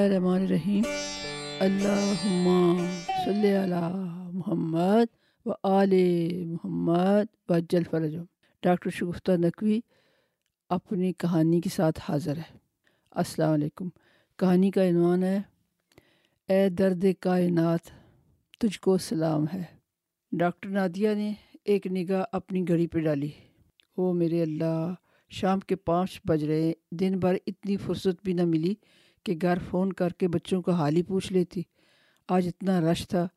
اللہ الرحمن الرحیم. اللہم صلی علی محمد و آل محمد و جل فرجم ڈاکٹر شگفتہ نقوی اپنی کہانی کے ساتھ حاضر ہے. السلام علیکم. کہانی کا عنوان ہے، اے درد کائنات، تجھ کو سلام ہے. ڈاکٹر نادیہ نے ایک نگاہ اپنی گھڑی پہ ڈالی. او میرے اللہ، شام کے پانچ بج رہے، دن بھر اتنی فرصت بھی نہ ملی کہ گھر فون کر کے بچوں کا حال ہی پوچھ لیتی۔ آج اتنا رش تھا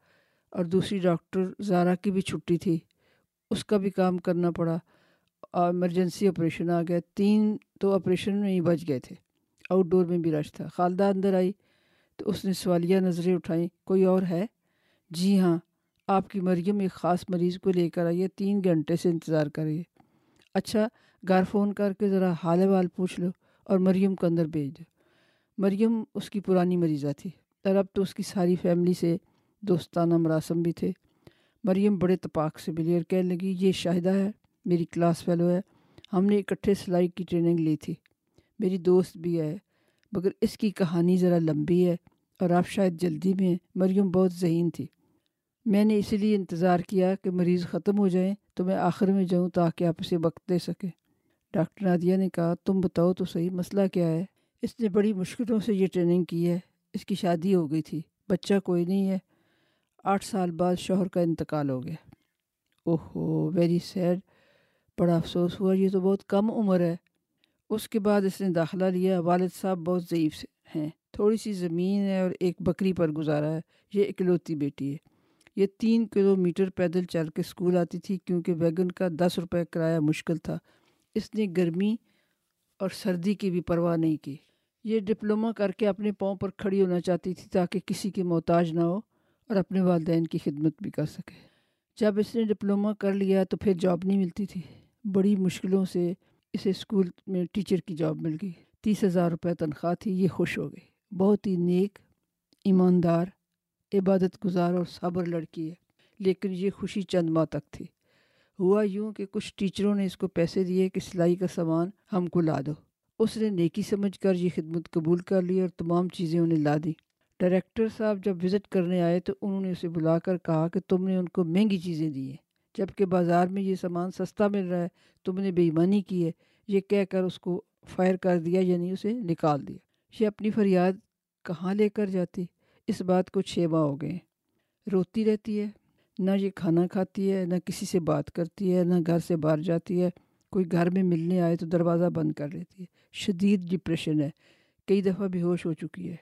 اور دوسری ڈاکٹر زارا کی بھی چھٹی تھی۔ اس کا بھی کام کرنا پڑا۔ اور ایمرجنسی آپریشن آ گیا۔ تین تو آپریشن میں ہی بچ گئے تھے۔ آؤٹ ڈور میں بھی رش تھا۔ خالدہ اندر آئی تو اس نے سوالیہ نظریں اٹھائیں۔ کوئی اور ہے؟ جی ہاں آپ کی مریم ایک خاص مریض کو لے کر آئیے تین گھنٹے سے انتظار کریے اچھا گھر فون کر کے ذرا حال حال پوچھ لو اور مریم کو اندر بھیج دو۔ مریم اس کی پرانی مریضہ تھی۔ اور اب تو اس کی ساری فیملی سے دوستانہ مراسم بھی تھے۔ مریم بڑے تپاک سے ملی اور کہنے لگی، یہ شاہدہ ہے، میری کلاس فیلو ہے۔ ہم نے اکٹھے سلائی کی ٹریننگ لی تھی۔ میری دوست بھی ہے، مگر اس کی کہانی ذرا لمبی ہے اور آپ شاید جلدی میں مریم بہت ذہین تھی۔ میں نے اسی لیے انتظار کیا کہ مریض ختم ہو جائیں تو میں آخر میں جاؤں تاکہ آپ اسے وقت دے سکیں۔ ڈاکٹر نادیہ نے کہا، تم بتاؤ تو صحیح مسئلہ کیا ہے؟ اس نے بڑی مشکلوں سے یہ ٹریننگ کی ہے۔ اس کی شادی ہو گئی تھی۔ بچہ کوئی نہیں ہے۔ آٹھ سال بعد شوہر کا انتقال ہو گیا۔ اوہو ویری سیڈ بڑا افسوس ہوا۔ یہ تو بہت کم عمر ہے۔ اس کے بعد اس نے داخلہ لیا۔ والد صاحب بہت ضعیف ہیں۔ تھوڑی سی زمین ہے اور ایک بکری پر گزارا ہے۔ یہ اکلوتی بیٹی ہے۔ یہ تین کلو میٹر پیدل چل کے اسکول آتی تھی کیونکہ ویگن کا دس روپے کرایہ مشکل تھا۔ اس نے گرمی اور سردی کی بھی پرواہ نہیں کی۔ یہ ڈپلومہ کر کے اپنے پاؤں پر کھڑی ہونا چاہتی تھی تاکہ کسی کی محتاج نہ ہو اور اپنے والدین کی خدمت بھی کر سکے۔ جب اس نے ڈپلومہ کر لیا تو پھر جاب نہیں ملتی تھی۔ بڑی مشکلوں سے اسے اسکول میں ٹیچر کی جاب مل گئی۔ تیس ہزار روپے تنخواہ تھی، یہ خوش ہو گئی۔ بہت ہی نیک، ایماندار، عبادت گزار اور صبر لڑکی ہے۔ لیکن یہ خوشی چند ماہ تک تھی۔ ہوا یوں کہ کچھ ٹیچروں نے اس کو پیسے دیے کہ سلائی کا سامان ہم کو لا دو۔ اس نے نیکی سمجھ کر یہ خدمت قبول کر لی اور تمام چیزیں انہیں لا دی ڈائریکٹر صاحب جب وزٹ کرنے آئے تو انہوں نے اسے بلا کر کہا کہ تم نے ان کو مہنگی چیزیں دی ہیں جبکہ بازار میں یہ سامان سستا مل رہا ہے، تم نے بے ایمانی کی ہے۔ یہ کہہ کر اس کو فائر کر دیا یعنی اسے نکال دیا۔ یہ اپنی فریاد کہاں لے کر جاتی؟ اس بات کو چھ ماہ ہو گئے روتی رہتی ہے، نہ یہ کھانا کھاتی ہے، نہ کسی سے بات کرتی ہے، نہ گھر سے باہر جاتی ہے۔ کوئی گھر میں ملنے آئے تو دروازہ بند کر لیتی ہے۔ شدید ڈپریشن ہے۔ کئی دفعہ بے ہوش ہو چکی ہے۔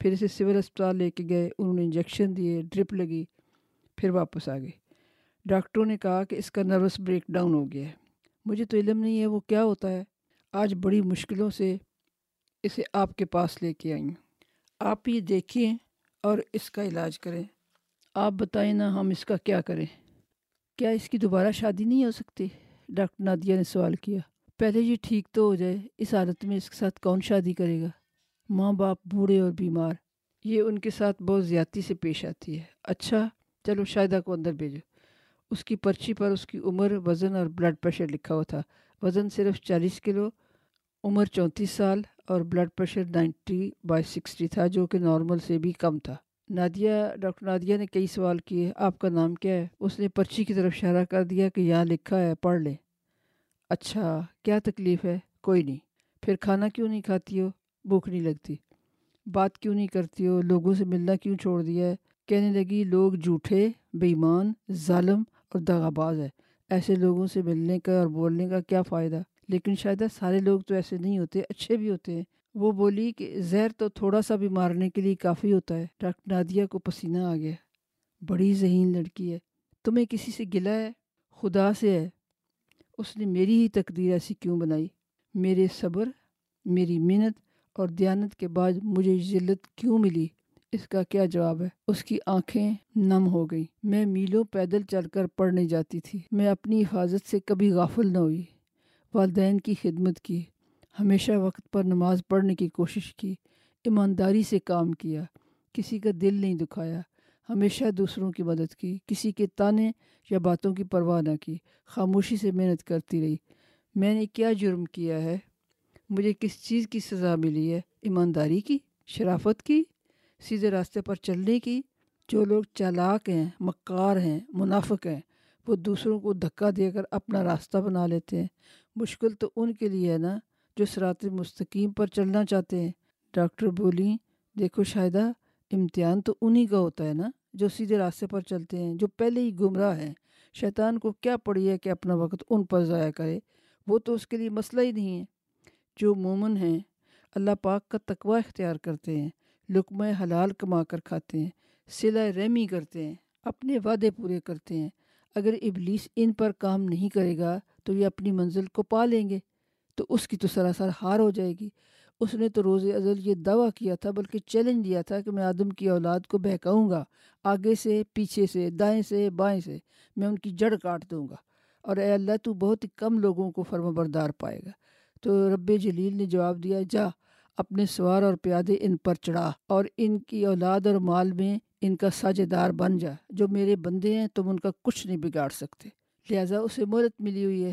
پھر اسے سول اسپتال لے کے گئے۔ انہوں نے انجیکشن دیے، ڈرپ لگی، پھر واپس آ گئی ڈاکٹروں نے کہا کہ اس کا نروس بریک ڈاؤن ہو گیا ہے۔ مجھے تو علم نہیں ہے وہ کیا ہوتا ہے۔ آج بڑی مشکلوں سے اسے آپ کے پاس لے کے آئی ہوں آپ یہ دیکھیں اور اس کا علاج کریں۔ آپ بتائیں نا ہم اس کا کیا کریں۔ کیا اس کی دوبارہ شادی نہیں ہو سکتی؟ ڈاکٹر نادیہ نے سوال کیا، پہلے یہ ٹھیک تو ہو جائے، اس حالت میں اس کے ساتھ کون شادی کرے گا؟ ماں باپ بوڑھے اور بیمار، یہ ان کے ساتھ بہت زیادتی سے پیش آتی ہے۔ اچھا چلو شاہدہ کو اندر بھیجو۔ اس کی پرچی پر اس کی عمر، وزن اور بلڈ پریشر لکھا ہوا تھا۔ وزن صرف چالیس کلو، عمر چونتیس سال اور blood pressure ninety by sixty تھا، جو کہ نارمل سے بھی کم تھا۔ نادیہ، ڈاکٹر نادیہ نے کئی سوال کیے، آپ کا نام کیا ہے؟ اس نے پرچی کی طرف اشارہ کر دیا کہ یہاں لکھا ہے، پڑھ لیں۔ اچھا کیا تکلیف ہے؟ کوئی نہیں۔ پھر کھانا کیوں نہیں کھاتی ہو؟ بھوک نہیں لگتی۔ بات کیوں نہیں کرتی ہو؟ لوگوں سے ملنا کیوں چھوڑ دیا ہے؟ کہنے لگی، لوگ جھوٹے بے ایمان ظالم اور دغاباز ہے۔ ایسے لوگوں سے ملنے کا اور بولنے کا کیا فائدہ؟ لیکن شاید سارے لوگ تو ایسے نہیں ہوتے، اچھے بھی ہوتے ہیں۔ وہ بولی کہ زہر تو تھوڑا سا بھی مارنے کے لیے کافی ہوتا ہے۔ ڈاکٹر نادیہ کو پسینہ آ گیا۔ بڑی ذہین لڑکی ہے۔ تمہیں کسی سے گلا ہے؟ خدا سے ہے۔ اس نے میری ہی تقدیر ایسی کیوں بنائی؟ میرے صبر، میری محنت اور دیانت کے بعد مجھے ذلت کیوں ملی؟ اس کا کیا جواب ہے؟ اس کی آنکھیں نم ہو گئی میں میلوں پیدل چل کر پڑھنے جاتی تھی۔ میں اپنی حفاظت سے کبھی غافل نہ ہوئی۔ والدین کی خدمت کی۔ ہمیشہ وقت پر نماز پڑھنے کی کوشش کی، ایمانداری سے کام کیا، کسی کا دل نہیں دکھایا، ہمیشہ دوسروں کی مدد کی، کسی کے تانے یا باتوں کی پرواہ نہ کی، خاموشی سے محنت کرتی رہی۔ میں نے کیا جرم کیا ہے؟ مجھے کس چیز کی سزا ملی ہے؟ ایمانداری کی؟ شرافت کی؟ سیدھے راستے پر چلنے کی؟ جو لوگ چالاک ہیں، مکار ہیں، منافق ہیں، وہ دوسروں کو دھکا دے کر اپنا راستہ بنا لیتے ہیں۔ مشکل تو ان کے لیے ہے نا؟ جو سرات مستقیم پر چلنا چاہتے ہیں۔ ڈاکٹر بولیں، دیکھو شاہدہ، امتحان تو انہی کا ہوتا ہے نا جو سیدھے راستے پر چلتے ہیں، جو پہلے ہی گمراہ ہیں۔ شیطان کو کیا پڑی ہے کہ اپنا وقت ان پر ضائع کرے؟ وہ تو اس کے لیے مسئلہ ہی نہیں ہے۔ جو مومن ہیں، اللہ پاک کا تقوی اختیار کرتے ہیں، لقمہ حلال کما کر کھاتے ہیں سلا رحمی کرتے ہیں، اپنے وعدے پورے کرتے ہیں۔ اگر ابلیس ان پر کام نہیں کرے گا تو یہ اپنی منزل کو پا لیں گے۔ تو اس کی تو سراسر ہار ہو جائے گی۔ اس نے تو روز ازل یہ دعویٰ کیا تھا، بلکہ چیلنج دیا تھا کہ میں آدم کی اولاد کو بہکاؤں گا، آگے سے، پیچھے سے، دائیں سے، بائیں سے، میں ان کی جڑ کاٹ دوں گا۔ اور اے اللہ، تو بہت ہی کم لوگوں کو فرم بردار پائے گا۔ تو رب جلیل نے جواب دیا، جا، اپنے سوار اور پیادے ان پر چڑھا اور ان کی اولاد اور مال میں ان کا ساجے دار بن جا۔ جو میرے بندے ہیں، تم ان کا کچھ نہیں بگاڑ سکتے۔ لہٰذا اسے مہلت ملی ہوئی ہے۔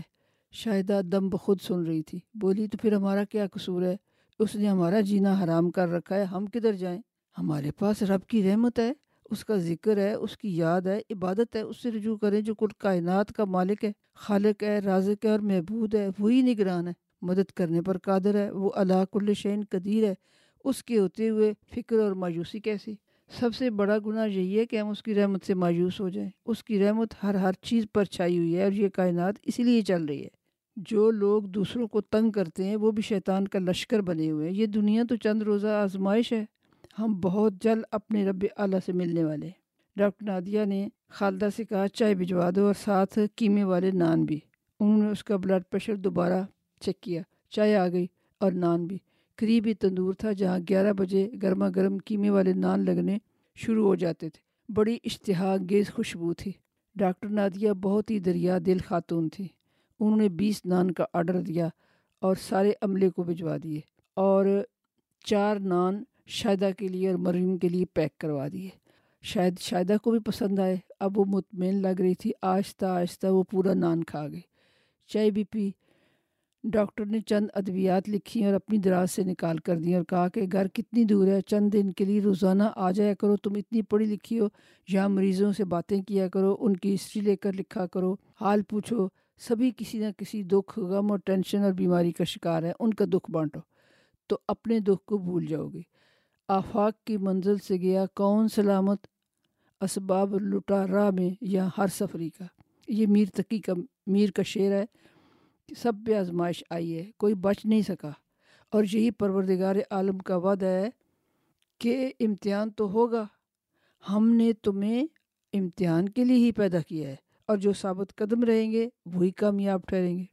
شاہدہ دم بخود سن رہی تھی۔ بولی، تو پھر ہمارا کیا قصور ہے؟ اس نے ہمارا جینا حرام کر رکھا ہے، ہم کدھر جائیں؟ ہمارے پاس رب کی رحمت ہے، اس کا ذکر ہے، اس کی یاد ہے، عبادت ہے، اس سے رجوع کریں جو کل کائنات کا مالک ہے، خالق ہے، رازق ہے اور محبود ہے، وہی نگران ہے۔ مدد کرنے پر قادر ہے، وہ اللہ کل شعین قدیر ہے۔ اس کے ہوتے ہوئے فکر اور مایوسی کیسی؟ سب سے بڑا گناہ یہی ہے کہ ہم اس کی رحمت سے مایوس ہو جائیں۔ اس کی رحمت ہر ہر چیز پر چھائی ہوئی ہے اور یہ کائنات اسی لیے چل رہی ہے۔ جو لوگ دوسروں کو تنگ کرتے ہیں، وہ بھی شیطان کا لشکر بنے ہوئے ہیں۔ یہ دنیا تو چند روزہ آزمائش ہے۔ ہم بہت جلد اپنے رب اعلیٰ سے ملنے والے ہیں۔ ڈاکٹر نادیہ نے خالدہ سے کہا، چائے بھجوا دو اور ساتھ قیمے والے نان بھی۔ انہوں نے اس کا بلڈ پریشر دوبارہ چیک کیا۔ چائے آ گئی اور نان بھی۔ قریب ہی تندور تھا جہاں گیارہ بجے گرما گرم قیمے والے نان لگنے شروع ہو جاتے تھے۔ بڑی اشتہا گیز خوشبو تھی۔ ڈاکٹر نادیہ بہت ہی دریا دل خاتون تھی انہوں نے بیس نان کا آرڈر دیا اور سارے عملے کو بھجوا دیے اور چار نان شاہدہ کے لیے اور مریم کے لیے پیک کروا دیے۔ شاید شاہدہ کو بھی پسند آئے۔ اب وہ مطمئن لگ رہی تھی۔ آہستہ آہستہ وہ پورا نان کھا گئی۔ چائے بھی پی۔ ڈاکٹر نے چند ادویات لکھی اور اپنی دراز سے نکال کر دی اور کہا کہ گھر کتنی دور ہے۔ چند دن کے لیے روزانہ آ جایا کرو۔ تم اتنی پڑھی لکھی ہو۔ یہاں مریضوں سے باتیں کیا کرو۔ ان کی ہسٹری لے کر لکھا کرو۔ حال پوچھو۔ سبھی کسی نہ کسی دکھ، غم اور ٹینشن اور بیماری کا شکار ہے ان کا دکھ بانٹو۔ تو اپنے دکھ کو بھول جاؤ گے۔ آفاق کی منزل سے گیا کون سلامت اسباب لٹا راہ میں یا ہر سفری کا؟ یہ میر تقی کا، میر کا شعر ہے کہ سب پہ آزمائش آئی ہے، کوئی بچ نہیں سکا۔ اور یہی پروردگار عالم کا وعدہ ہے کہ امتحان تو ہوگا۔ ہم نے تمہیں امتحان کے لیے ہی پیدا کیا ہے۔ اور جو ثابت قدم رہیں گے، وہی کامیاب ٹھہریں گے۔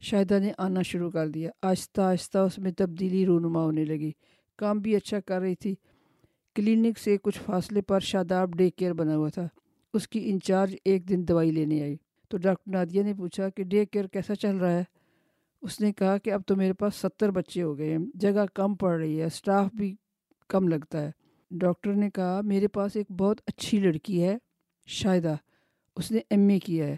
شاہدہ نے آنا شروع کر دیا۔ آہستہ آہستہ اس میں تبدیلی رونما ہونے لگی۔ کام بھی اچھا کر رہی تھی۔ کلینک سے کچھ فاصلے پر شاداب ڈے کیئر بنا ہوا تھا۔ اس کی انچارج ایک دن دوائی لینے آئی۔ تو ڈاکٹر نادیہ نے پوچھا کہ ڈے کیئر کیسا چل رہا ہے؟ اس نے کہا کہ اب تو میرے پاس ستر بچے ہو گئے ہیں۔ جگہ کم پڑ رہی ہے اسٹاف بھی کم لگتا ہے۔ ڈاکٹر نے کہا، میرے پاس ایک بہت اچھی لڑکی ہے، شاہدہ۔ اس نے ایم اے کیا ہے۔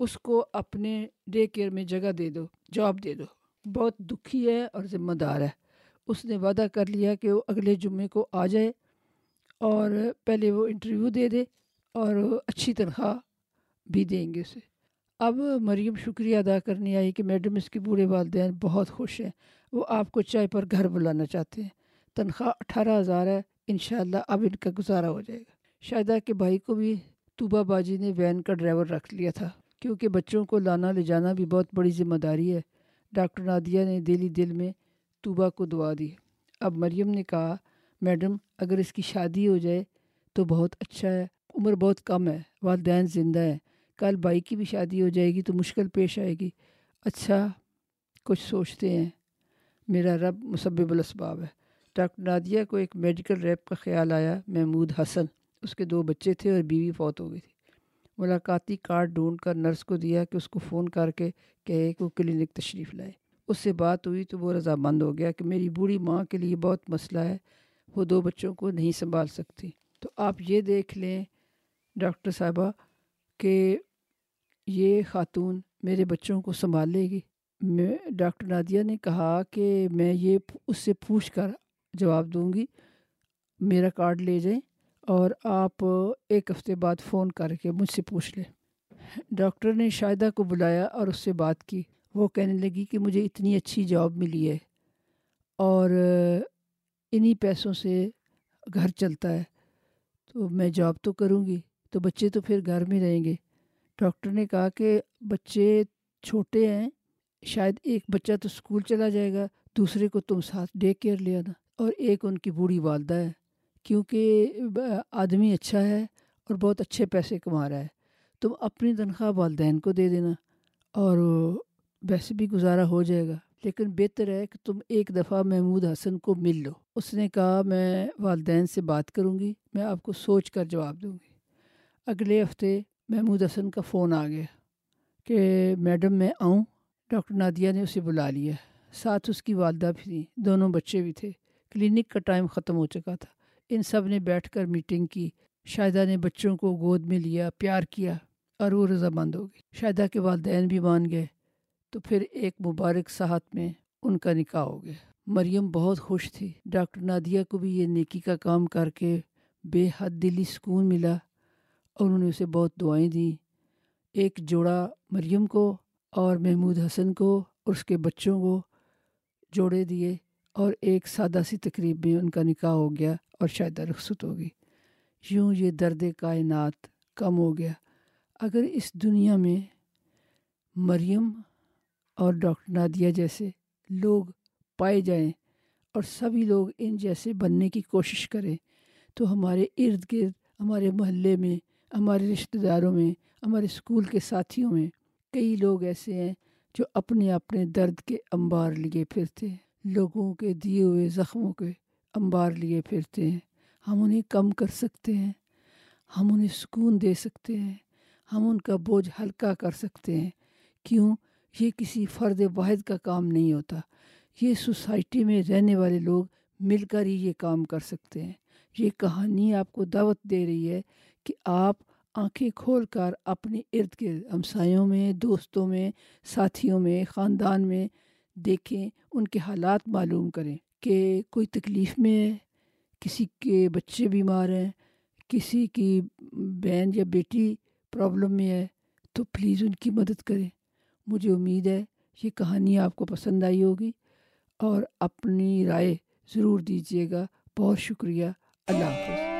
اس کو اپنے ڈے کیئر میں جگہ دے دو، جاب دے دو۔ بہت دکھی ہے اور ذمہ دار ہے۔ اس نے وعدہ کر لیا کہ وہ اگلے جمعے کو آ جائے اور پہلے وہ انٹرویو دے دے اور اچھی تنخواہ بھی دیں گے اسے۔ اب مریم شکریہ ادا کرنے آئی کہ میڈم اس کے بوڑھے والدین بہت خوش ہیں۔ وہ آپ کو چائے پر گھر بلانا چاہتے ہیں۔ تنخواہ اٹھارہ ہزار ہے۔ انشاءاللہ اب ان کا گزارا ہو جائے گا۔ شاہدہ کے بھائی کو بھی طوبہ باجی نے وین کا ڈرائیور رکھ لیا تھا، کیونکہ بچوں کو لانا لے جانا بھی بہت بڑی ذمہ داری ہے۔ ڈاکٹر نادیہ نے دلی دل میں طوبہ کو دعا دی۔ اب مریم نے کہا، میڈم، اگر اس کی شادی ہو جائے تو بہت اچھا ہے، عمر بہت کم ہے، والدین زندہ ہیں۔ کل بھائی کی بھی شادی ہو جائے گی تو مشکل پیش آئے گی۔ اچھا کچھ سوچتے ہیں۔ میرا رب مسبب الاسباب ہے۔ ڈاکٹر نادیہ کو ایک میڈیکل ریپ کا خیال آیا، محمود حسن۔ اس کے دو بچے تھے اور بیوی فوت ہو گئی تھی۔ ملاقاتی کارڈ ڈھونڈ کر نرس کو دیا کہ اس کو فون کر کے کہے کہ وہ کلینک تشریف لائے۔ اس سے بات ہوئی تو وہ رضامند ہو گیا کہ میری بوڑھی ماں کے لیے بہت مسئلہ ہے، وہ دو بچوں کو نہیں سنبھال سکتی۔ تو آپ یہ دیکھ لیں ڈاکٹر صاحبہ کہ یہ خاتون میرے بچوں کو سنبھال لے گی۔ میں، ڈاکٹر نادیہ نے کہا کہ میں یہ اس سے پوچھ کر جواب دوں گی، میرا کارڈ لے جائیں۔ اور آپ ایک ہفتے بعد فون کر کے مجھ سے پوچھ لیں۔ ڈاکٹر نے شاہدہ کو بلایا اور اس سے بات کی۔ وہ کہنے لگی کہ مجھے اتنی اچھی جاب ملی ہے اور انہی پیسوں سے گھر چلتا ہے۔ تو میں جاب تو کروں گی، تو بچے تو پھر گھر میں رہیں گے۔ ڈاکٹر نے کہا کہ بچے چھوٹے ہیں، شاید ایک بچہ تو اسکول چلا جائے گا، دوسرے کو تم ساتھ ڈے کیئر لے آنا۔ اور ایک ان کی بوڑھی والدہ ہے۔ کیونکہ آدمی اچھا ہے اور بہت اچھے پیسے کما رہا ہے، تم اپنی تنخواہ والدین کو دے دینا اور ویسے بھی گزارا ہو جائے گا، لیکن بہتر ہے کہ تم ایک دفعہ محمود حسن کو مل لو۔ اس نے کہا، میں والدین سے بات کروں گی، میں آپ کو سوچ کر جواب دوں گی۔ اگلے ہفتے محمود حسن کا فون آ گیا کہ میڈم، میں آؤں۔ ڈاکٹر نادیہ نے اسے بلا لیا۔ ساتھ اس کی والدہ بھی تھیں، دونوں بچے بھی تھے۔ کلینک کا ٹائم ختم ہو چکا تھا۔ ان سب نے بیٹھ کر میٹنگ کی۔ شاہدہ نے بچوں کو گود میں لیا، پیار کیا اور وہ رضامند ہو گئی۔ شاہدہ کے والدین بھی مان گئے۔ تو پھر ایک مبارک ساتھ میں ان کا نکاح ہو گیا۔ مریم بہت خوش تھی۔ ڈاکٹر نادیہ کو بھی یہ نیکی کا کام کر کے بے حد دلی سکون ملا اور انہوں نے اسے بہت دعائیں دیں۔ ایک جوڑا مریم کو اور محمود حسن کو اور اس کے بچوں کو جوڑے دیے۔ اور ایک سادہ سی تقریب میں ان کا نکاح ہو گیا اور شاید رخصت ہوگی۔ یوں یہ درد کائنات کم ہو گیا۔ اگر اس دنیا میں مریم اور ڈاکٹر نادیہ جیسے لوگ پائے جائیں اور سبھی لوگ ان جیسے بننے کی کوشش کریں، تو ہمارے ارد گرد، ہمارے محلے میں، ہمارے رشتہ داروں میں، ہمارے اسکول کے ساتھیوں میں کئی لوگ ایسے ہیں جو اپنے اپنے درد کے انبار لیے پھرتے ہیں۔ لوگوں کے دیے ہوئے زخموں کے انبار لیے پھرتے ہیں۔ ہم انہیں کم کر سکتے ہیں۔ ہم انہیں سکون دے سکتے ہیں۔ ہم ان کا بوجھ ہلکا کر سکتے ہیں۔ کیوں؟ یہ کسی فرد واحد کا کام نہیں ہوتا۔ یہ سوسائٹی میں رہنے والے لوگ مل کر ہی یہ کام کر سکتے ہیں۔ یہ کہانی آپ کو دعوت دے رہی ہے کہ آپ آنکھیں کھول کر اپنے ارد گرد ہمسایوں میں، دوستوں میں، ساتھیوں میں، خاندان میں دیکھیں، ان کے حالات معلوم کریں کہ کوئی تکلیف میں ہے، کسی کے بچے بیمار ہیں، کسی کی بہن یا بیٹی پرابلم میں ہے، تو پلیز ان کی مدد کریں۔ مجھے امید ہے یہ کہانی آپ کو پسند آئی ہوگی اور اپنی رائے ضرور دیجیے گا۔ بہت شکریہ۔ اللہ حافظ۔